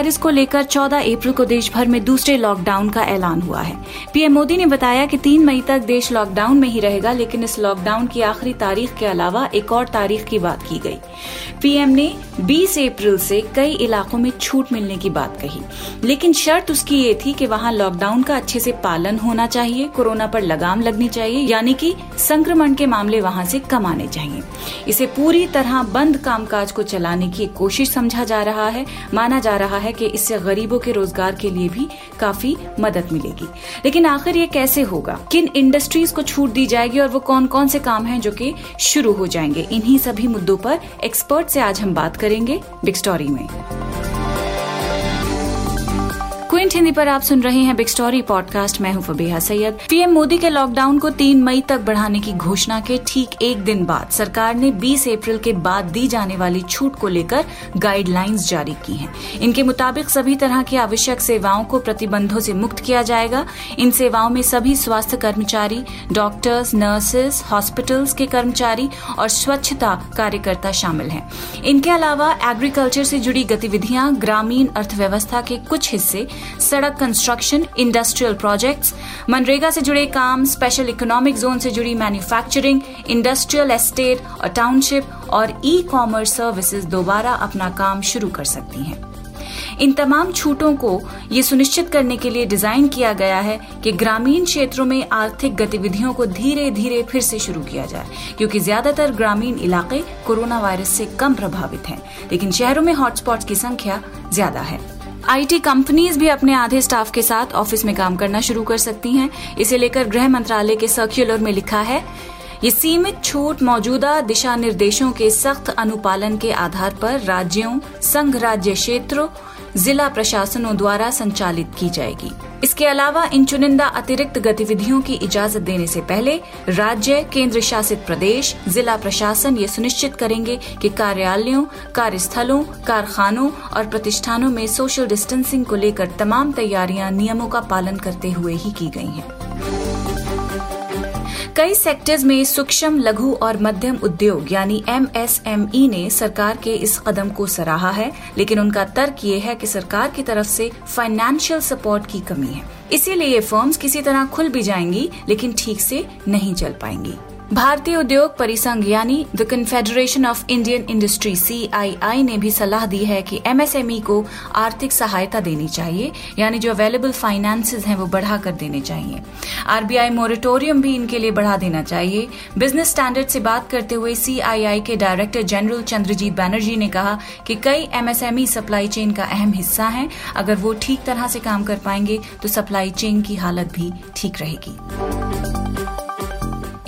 Virus को लेकर 14 अप्रैल को देश भर में दूसरे लॉकडाउन का ऐलान हुआ है। पीएम मोदी ने बताया कि 3 मई तक देश लॉकडाउन में ही रहेगा, लेकिन इस लॉकडाउन की आखिरी तारीख के अलावा एक और तारीख की बात की गई। पीएम ने 20 अप्रैल से कई इलाकों में छूट मिलने की बात कही, लेकिन शर्त उसकी ये थी कि वहाँ लॉकडाउन का अच्छे से पालन होना चाहिए, कोरोना पर लगाम लगनी चाहिए, यानी कि संक्रमण के मामले वहाँ से कम आने चाहिए। इसे पूरी तरह बंद कामकाज को चलाने की कोशिश समझा जा रहा है, माना जा रहा है कि इससे गरीबों के रोज़गार के लिए भी काफ़ी मदद मिलेगी। लेकिन आखिर ये कैसे होगा? किन इंडस्ट्रीज़ को छूट दी जाएगी और वो कौन कौन से काम हैं जो कि शुरू हो जाएँगे? इन्हीं सभी मुद्दों पर एक्सपर्ट से आज हम बात करेंगे बिग स्टोरी में। क्विंट हिंदी पर आप सुन रहे हैं बिग स्टोरी पॉडकास्ट मैं हूँ फबीहा सैयद। पीएम मोदी के लॉकडाउन को 3 मई तक बढ़ाने की घोषणा के ठीक एक दिन बाद सरकार ने 20 अप्रैल के बाद दी जाने वाली छूट को लेकर गाइडलाइंस जारी की हैं। इनके मुताबिक सभी तरह की आवश्यक सेवाओं को प्रतिबंधों से मुक्त किया जाएगा। इन सेवाओं में सभी स्वास्थ्य कर्मचारी डॉक्टर्स नर्सेज हॉस्पिटल्स के कर्मचारी और स्वच्छता कार्यकर्ता शामिल हैं। इनके अलावा एग्रीकल्चर से जुड़ी गतिविधियाँ, ग्रामीण अर्थव्यवस्था के कुछ हिस्से सड़क कंस्ट्रक्शन इंडस्ट्रियल प्रोजेक्ट्स मनरेगा से जुड़े काम स्पेशल इकोनॉमिक जोन से जुड़ी मैन्युफैक्चरिंग इंडस्ट्रियल एस्टेट और टाउनशिप और ई कॉमर्स सर्विसेज़ दोबारा अपना काम शुरू कर सकती हैं। इन तमाम छूटों को ये सुनिश्चित करने के लिए डिज़ाइन किया गया है कि ग्रामीण क्षेत्रों में आर्थिक गतिविधियों को धीरे धीरे फिर से शुरू किया जाए, क्योंकि ज़्यादातर ग्रामीण इलाके कोरोना वायरस से कम प्रभावित हैं, लेकिन शहरों में हॉटस्पॉट की संख्या ज़्यादा है। आईटी कंपनीज़ भी अपने आधे स्टाफ के साथ ऑफ़िस में काम करना शुरू कर सकती हैं। इसे लेकर गृह मंत्रालय के सर्क्यूलर में लिखा है, ये सीमित छूट मौजूदा दिशा निर्देशों के सख्त अनुपालन के आधार पर राज्यों, संघ राज्य क्षेत्रों, जिला प्रशासनों द्वारा संचालित की जाएगी। इसके अलावा इन चुनिंदा अतिरिक्त गतिविधियों की इजाज़त देने से पहले राज्य केंद्र शासित प्रदेश, जिला प्रशासन ये सुनिश्चित करेंगे कि कार्यालयों, कार्यस्थलों, कारखानों और प्रतिष्ठानों में सोशल डिस्टेंसिंग को लेकर तमाम तैयारियाँ, नियमों का पालन करते हुए ही की गई हैं। कई सेक्टर्स में सूक्ष्म, लघु और मध्यम उद्योग, यानी एमएसएमई ने सरकार के इस कदम को सराहा है, लेकिन उनका तर्क ये है कि सरकार की तरफ़ से फाइनेंशियल सपोर्ट की कमी है। इसीलिए ये फर्म्स किसी तरह खुल भी जाएँगी, लेकिन ठीक से नहीं चल पाएँगी। भारतीय उद्योग परिसंघ यानी the confederation of Indian industry CII ने भी सलाह दी है कि एमएसएमई को आर्थिक सहायता देनी चाहिए, यानी जो अवेलेबल फाइनेंसेस हैं वो बढ़ा कर देने चाहिए। आरबीआई मोरिटोरियम भी इनके लिए बढ़ा देना चाहिए। बिज़नेस स्टैंडर्ड से बात करते हुए सीआईआई के डायरेक्टर जनरल चंद्रजीत बैनर्जी ने कहा कि कई एमएसएमई सप्लाई चेन का अहम हिस्सा हैं। अगर वो ठीक तरह से काम कर पाएँगे तो सप्लाई चेन की हालत भी ठीक रहेगी।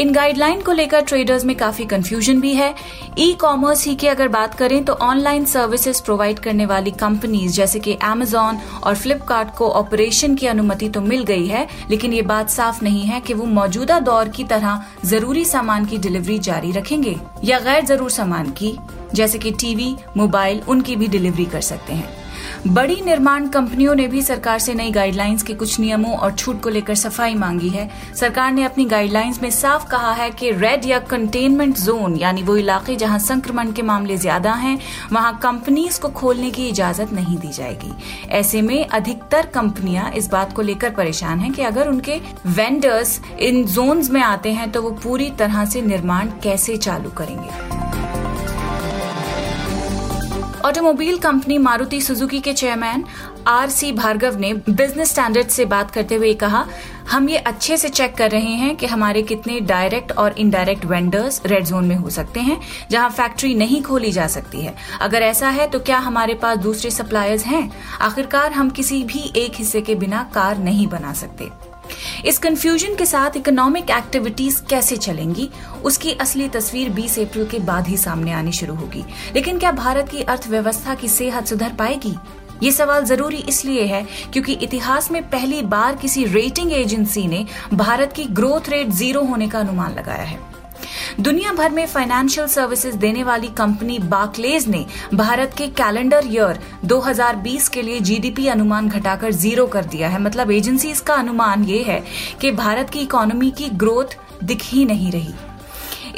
इन गाइडलाइन को लेकर ट्रेडर्स में काफ़ी कंफ्यूजन भी है। ई कॉमर्स ही की अगर बात करें तो ऑनलाइन सर्विसेज़ प्रोवाइड करने वाली कंपनीज़ जैसे कि एमेजॉन और फ्लिपकार्ट को ऑपरेशन की अनुमति तो मिल गई है, लेकिन ये बात साफ़ नहीं है कि वो मौजूदा दौर की तरह ज़रूरी सामान की डिलीवरी जारी रखेंगे या गैर ज़रूर सामान की, जैसे कि टीवी मोबाइल उनकी भी डिलीवरी कर सकते हैं। बड़ी निर्माण कंपनियों ने भी सरकार से नई गाइडलाइंस के कुछ नियमों और छूट को लेकर सफ़ाई मांगी है। सरकार ने अपनी गाइडलाइंस में साफ़ कहा है कि रेड या कंटेनमेंट जोन यानी वो इलाके जहाँ संक्रमण के मामले ज़्यादा हैं, वहाँ कंपनीज़ को खोलने की इजाज़त नहीं दी जाएगी। ऐसे में अधिकतर कंपनियाँ इस बात को लेकर परेशान हैं कि अगर उनके वेंडर्स इन जोन्स में आते हैं तो वो पूरी तरह से निर्माण कैसे चालू करेंगे। ऑटोमोबाइल कंपनी मारुति सुजुकी के चेयरमैन आर सी भार्गव ने बिज़नेस स्टैंडर्ड से बात करते हुए कहा, हम ये अच्छे से चेक कर रहे हैं कि हमारे कितने डायरेक्ट और इनडायरेक्ट वेंडर्स रेड जोन में हो सकते हैं, जहाँ फैक्ट्री नहीं खोली जा सकती है। अगर ऐसा है तो क्या हमारे पास दूसरे सप्लायर्स हैं? आखिरकार हम किसी भी एक हिस्से के बिना कार नहीं बना सकते। इस कंफ्यूजन के साथ इकोनॉमिक एक्टिविटीज़ कैसे चलेंगी? उसकी असली तस्वीर 20 अप्रैल के बाद ही सामने आनी शुरू होगी। लेकिन क्या भारत की अर्थव्यवस्था की सेहत सुधर पाएगी? ये सवाल ज़रूरी इसलिए है क्योंकि इतिहास में पहली बार किसी रेटिंग एजेंसी ने भारत की ग्रोथ रेट ज़ीरो होने का अनुमान लगाया है। दुनिया भर में फाइनेंशियल सर्विसेज़ देने वाली कंपनी बाकलेज ने भारत के कैलेंडर ईयर 2020 के लिए जीडीपी अनुमान घटाकर ज़ीरो कर दिया है। मतलब एजेंसीज का अनुमान ये है कि भारत की इकोनॉमी की ग्रोथ दिख ही नहीं रही।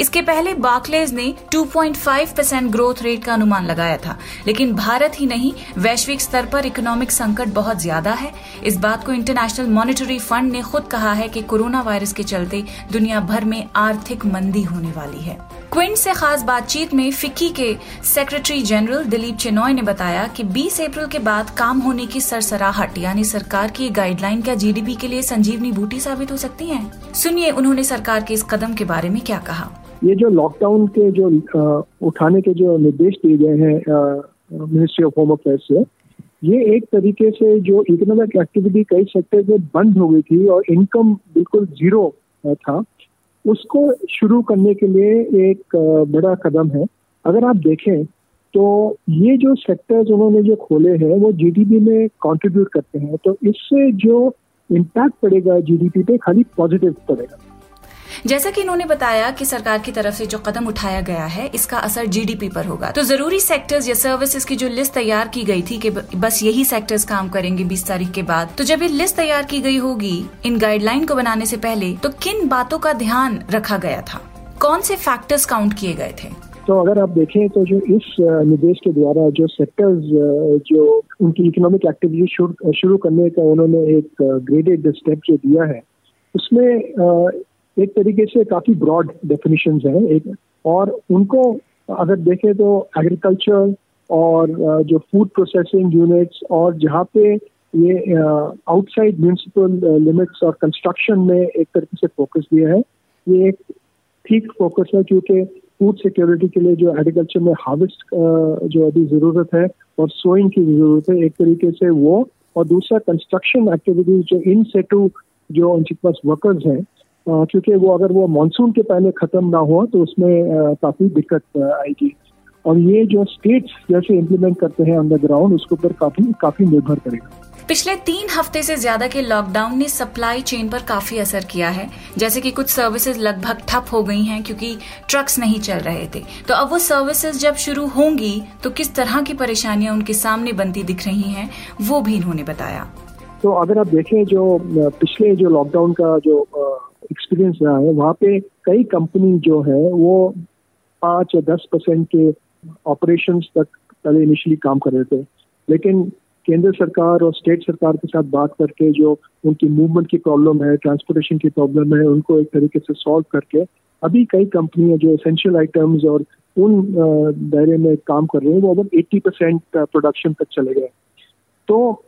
इसके पहले बार्कलेज ने 2.5 परसेंट ग्रोथ रेट का अनुमान लगाया था। लेकिन भारत ही नहीं, वैश्विक स्तर पर इकोनॉमिक संकट बहुत ज़्यादा है। इस बात को इंटरनेशनल मॉनिटरी फंड ने खुद कहा है कि कोरोना वायरस के चलते दुनिया भर में आर्थिक मंदी होने वाली है। क्विंट से खास बातचीत में फिक्की के सेक्रेटरी जनरल दिलीप चेनॉय ने बताया कि 20 अप्रैल के बाद काम होने की सरसराहट, यानी सरकार की गाइडलाइन क्या जीडीपी के लिए संजीवनी बूटी साबित हो सकती है? सुनिए उन्होंने सरकार के इस कदम के बारे में क्या कहा। ये जो लॉकडाउन के जो आ, उठाने के जो निर्देश दिए गए हैं मिनिस्ट्री ऑफ़ होम अफेयर्स से ये एक तरीके से जो इकोनॉमिक एक्टिविटी कई सेक्टर में बंद हो गई थी और इनकम बिल्कुल ज़ीरो था उसको शुरू करने के लिए एक बड़ा कदम है। अगर आप देखें तो ये जो सेक्टर्स उन्होंने जो खोले हैं वो जीडीपी में कंट्रीब्यूट करते हैं। तो इससे जो इम्पैक्ट पड़ेगा जीडीपी पे खाली पॉजिटिव पड़ेगा। जैसा कि इन्होंने बताया कि सरकार की तरफ़ से जो कदम उठाया गया है, इसका असर जीडीपी पर होगा। तो ज़रूरी सेक्टर्स या सर्विसेज़ की जो लिस्ट तैयार की गई थी कि बस यही सेक्टर्स काम करेंगे 20 तारीख के बाद तो जब ये लिस्ट तैयार की गई होगी, इन गाइडलाइन को बनाने से पहले तो किन बातों का ध्यान रखा गया था? कौन से फैक्टर्स काउंट किए गए थे? तो अगर आप देखें तो जो इस निर्देश के द्वारा जो सेक्टर्स जो उनकी इकोनॉमिक एक्टिविटी शुरू करने का उन्होंने एक ग्रेडेड स्टेप जो दिया है, उसमें एक तरीके से काफ़ी ब्रॉड डेफिनेशन है। एक, और उनको अगर देखें तो एग्रीकल्चर और जो फ़ूड प्रोसेसिंग यूनिट्स और जहाँ पे ये आउटसाइड म्यूनसिपल लिमिट्स और कंस्ट्रक्शन में एक तरीके से फोकस दिया है। ये एक ठीक फोकस है क्योंकि फ़ूड सिक्योरिटी के लिए जो एग्रीकल्चर में हार्वेस्ट जो अभी ज़रूरत है और सोइंग की ज़रूरत है, एक तरीके से वो और दूसरा कंस्ट्रक्शन एक्टिविटीज़ जो इन सेटू जो उनके पास वर्कर्स हैं क्योंकि वो अगर वो मानसून के पहले खत्म ना हो तो उसमें काफ़ी दिक्कत आएगी। और ये जो स्टेट्स जैसे इम्प्लीमेंट करते हैं ऑन द ग्राउंड उसके ऊपर काफ़ी काफ़ी निर्भर करेगा। पिछले तीन हफ़्ते से ज़्यादा के लॉकडाउन ने सप्लाई चेन पर काफ़ी असर किया है। जैसे कि कुछ सर्विसेज़ लगभग ठप हो गई हैं क्योंकि ट्रक्स नहीं चल रहे थे। तो अब वो सर्विसेज़ जब शुरू होंगी तो किस तरह की परेशानियाँ उनके सामने बनती दिख रही हैं वो भी इन्होंने बताया। तो अगर आप देखें जो पिछले जो लॉकडाउन का जो एक्सपीरियंस रहा है, वहाँ पे कई कंपनी जो है, वो पाँच या दस परसेंट के ऑपरेशन तक पहले इनिशियली काम कर रहे थे। लेकिन केंद्र सरकार और स्टेट सरकार के साथ बात करके जो उनकी मूवमेंट की प्रॉब्लम है ट्रांसपोर्टेशन की प्रॉब्लम है, उनको एक तरीके से सॉल्व करके अभी कई कंपनियाँ जो एसेंशियल आइटम्स और उन दायरे में काम कर रहे हैं, वो अब 80 परसेंट प्रोडक्शन तक चले गए। तो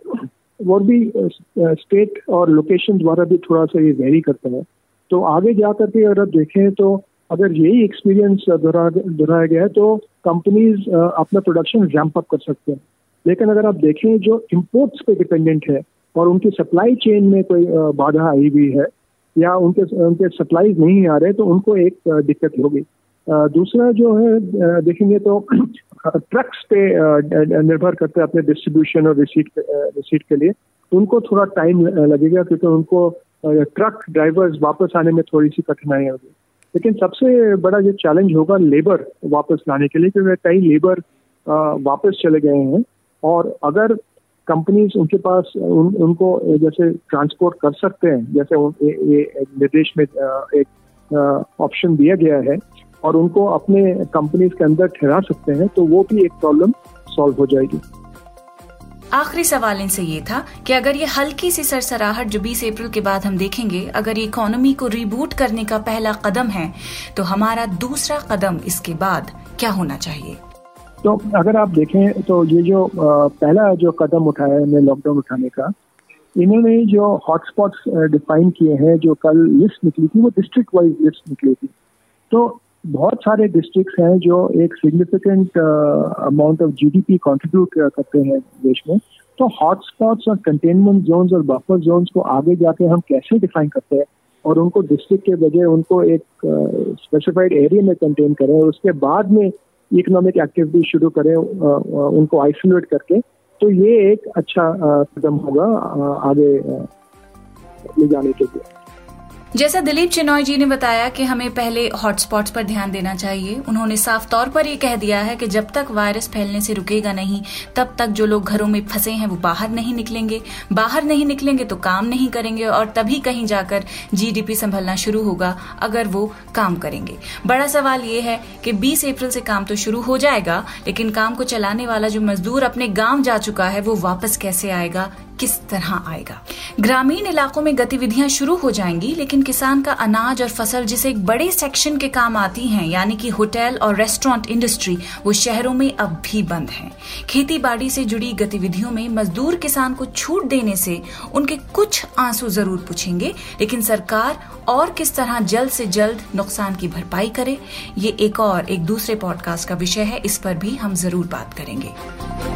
वो भी स्टेट और लोकेशन द्वारा भी थोड़ा सा ये वेरी करता है। तो आगे जा करके अगर आप देखें तो अगर यही एक्सपीरियंस दोहराया गया है तो कंपनीज़ अपना प्रोडक्शन रैम्प अप कर सकते हैं। लेकिन अगर आप देखें जो इम्पोर्ट्स पे डिपेंडेंट है और उनकी सप्लाई चेन में कोई बाधा आई हुई है या उनके उनके सप्लाईज नहीं आ रहे तो उनको एक दिक्कत होगी। दूसरा जो है देखेंगे तो ट्रक्स पे निर्भर करते हैं अपने डिस्ट्रीब्यूशन और रिसीट रिसीट के लिए। उनको थोड़ा टाइम लगेगा, क्योंकि उनको ट्रक ड्राइवर्स वापस आने में थोड़ी सी कठिनाई होगी। लेकिन सबसे बड़ा जो चैलेंज होगा लेबर वापस लाने के लिए क्योंकि कई लेबर वापस चले गए हैं। और अगर कंपनीज़ उनके पास उन, उनको जैसे ट्रांसपोर्ट कर सकते हैं जैसे ये निर्देश में एक ऑप्शन दिया गया है और उनको अपने कंपनीज़ के अंदर ठहरा सकते हैं तो वो भी एक प्रॉब्लम सॉल्व हो जाएगी। आखिरी सवाल इनसे ये था कि अगर ये हल्की सी सरसराहट जो 20 अप्रैल के बाद हम देखेंगे, अगर ये इकोनॉमी को रिबूट करने का पहला कदम है तो हमारा दूसरा कदम इसके बाद क्या होना चाहिए? तो अगर आप देखें तो ये जो पहला जो कदम उठाया है लॉकडाउन उठाने का, इन्होंने जो हॉटस्पॉट्स डिफाइन किए हैं, जो कल लिस्ट निकली थी, वो डिस्ट्रिक्ट वाइज लिस्ट निकली थी। तो बहुत सारे डिस्ट्रिक्ट हैं जो एक significant amount of GDP contribute करते हैं देश में। तो हॉटस्पॉट्स और कंटेनमेंट जोन्स और बफर जोन्स को आगे जाके हम कैसे डिफाइन करते हैं और उनको डिस्ट्रिक्ट के बजाय उनको एक स्पेसिफाइड uh, एरिया में कंटेन करें और उसके बाद में इकोनॉमिक एक्टिविटी शुरू करें uh, uh, उनको आइसोलेट करके तो ये एक अच्छा कदम होगा आगे ले जाने के लिए। जैसा दिलीप चिनॉय जी ने बताया कि हमें पहले हॉटस्पॉट्स पर ध्यान देना चाहिए। उन्होंने साफ़ तौर पर यह कह दिया है कि जब तक वायरस फैलने से रुकेगा नहीं, तब तक जो लोग घरों में फंसे हैं वो बाहर नहीं निकलेंगे। बाहर नहीं निकलेंगे तो काम नहीं करेंगे और तभी कहीं जाकर जीडीपी संभलना शुरू होगा, अगर वो काम करेंगे। बड़ा सवाल ये है कि 20 अप्रैल से काम तो शुरू हो जाएगा, लेकिन काम को चलाने वाला जो मजदूर अपने गाँव जा चुका है, वो वापस कैसे आएगा? किस तरह आएगा? ग्रामीण इलाकों में गतिविधियाँ शुरू हो जाएँगी, लेकिन किसान का अनाज और फ़सल जिसे एक बड़े सेक्शन के काम आती हैं, यानी कि होटल और रेस्टोरेंट इंडस्ट्री वो शहरों में अब भी बंद है। खेती बाड़ी से जुड़ी गतिविधियों में मजदूर किसान को छूट देने से उनके कुछ आँसू ज़रूर पूछेंगे, लेकिन सरकार और किस तरह जल्द से जल्द नुकसान की भरपाई करे, ये एक और, एक दूसरे पॉडकास्ट का विषय है, इस पर भी हम ज़रूर बात करेंगे।